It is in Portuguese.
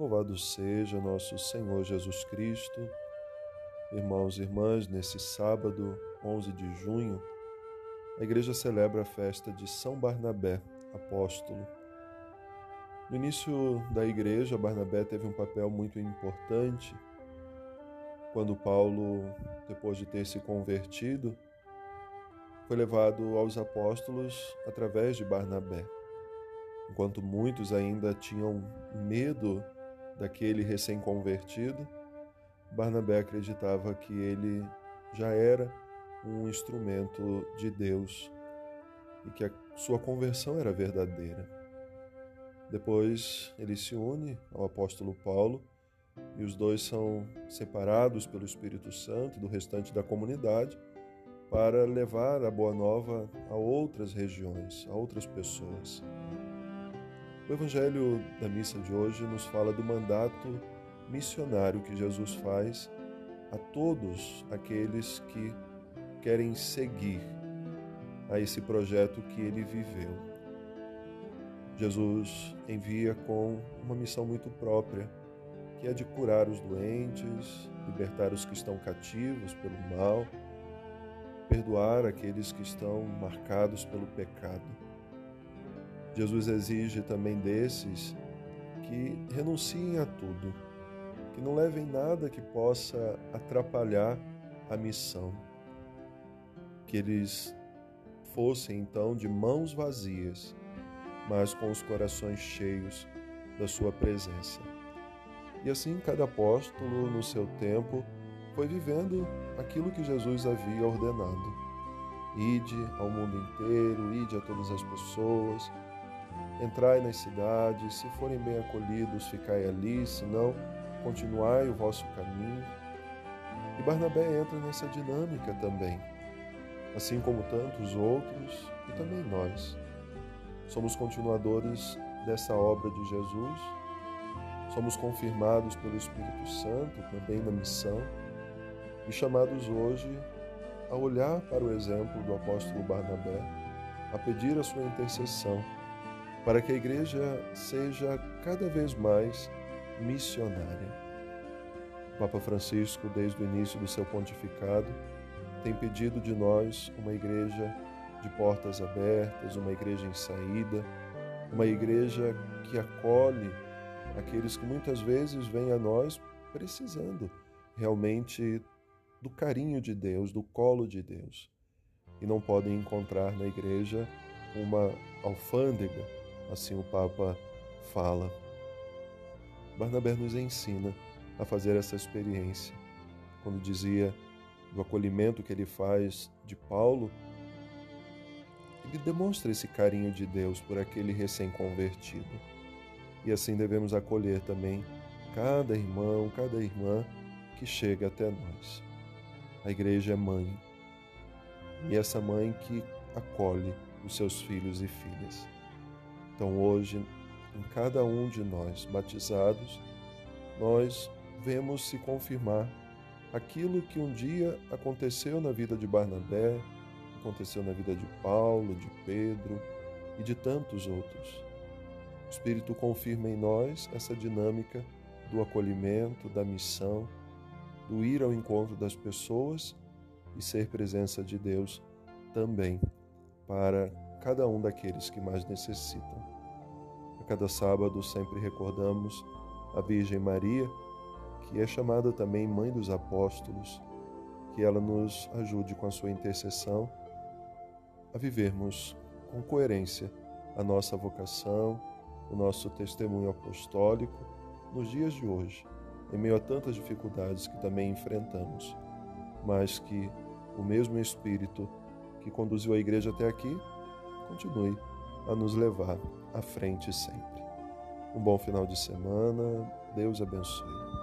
Louvado seja nosso Senhor Jesus Cristo. Irmãos e irmãs, nesse sábado, 11 de junho, a igreja celebra a festa de São Barnabé, apóstolo. No início da igreja, Barnabé teve um papel muito importante. Quando Paulo, depois de ter se convertido, foi levado aos apóstolos através de Barnabé. Enquanto muitos ainda tinham medo daquele recém-convertido, Barnabé acreditava que ele já era um instrumento de Deus e que a sua conversão era verdadeira. Depois ele se une ao apóstolo Paulo e os dois são separados pelo Espírito Santo do restante da comunidade para levar a boa nova a outras regiões, a outras pessoas. O Evangelho da missa de hoje nos fala do mandato missionário que Jesus faz a todos aqueles que querem seguir a esse projeto que ele viveu. Jesus envia com uma missão muito própria, que é de curar os doentes, libertar os que estão cativos pelo mal, perdoar aqueles que estão marcados pelo pecado. Jesus exige também desses que renunciem a tudo, que não levem nada que possa atrapalhar a missão, que eles fossem então de mãos vazias, mas com os corações cheios da Sua presença. E assim cada apóstolo, no seu tempo, foi vivendo aquilo que Jesus havia ordenado. Ide ao mundo inteiro, ide a todas as pessoas, Entrai nas cidades, se forem bem acolhidos, ficai ali, se não, continuai o vosso caminho. E Barnabé entra nessa dinâmica também, assim como tantos outros e também nós. Somos continuadores dessa obra de Jesus, somos confirmados pelo Espírito Santo também na missão e chamados hoje a olhar para o exemplo do apóstolo Barnabé, a pedir a sua intercessão para que a igreja seja cada vez mais missionária. O Papa Francisco, desde o início do seu pontificado, tem pedido de nós uma igreja de portas abertas, uma igreja em saída, uma igreja que acolhe aqueles que muitas vezes vêm a nós precisando realmente do carinho de Deus, do colo de Deus, e não podem encontrar na igreja uma alfândega assim o Papa fala. Barnabé nos ensina a fazer essa experiência. Quando dizia do acolhimento que ele faz de Paulo, ele demonstra esse carinho de Deus por aquele recém-convertido. E assim devemos acolher também cada irmão, cada irmã que chega até nós. A igreja é mãe, e essa mãe que acolhe os seus filhos e filhas. Então, hoje, em cada um de nós batizados, nós vemos se confirmar aquilo que um dia aconteceu na vida de Barnabé, aconteceu na vida de Paulo, de Pedro e de tantos outros. O Espírito confirma em nós essa dinâmica do acolhimento, da missão, do ir ao encontro das pessoas e ser presença de Deus também para cada um daqueles que mais necessitam. A cada sábado sempre recordamos a Virgem Maria, que é chamada também Mãe dos Apóstolos, que ela nos ajude com a sua intercessão a vivermos com coerência a nossa vocação, o nosso testemunho apostólico nos dias de hoje, em meio a tantas dificuldades que também enfrentamos, mas que o mesmo Espírito que conduziu a igreja até aqui continue a nos levar à frente sempre. Um bom final de semana, Deus abençoe.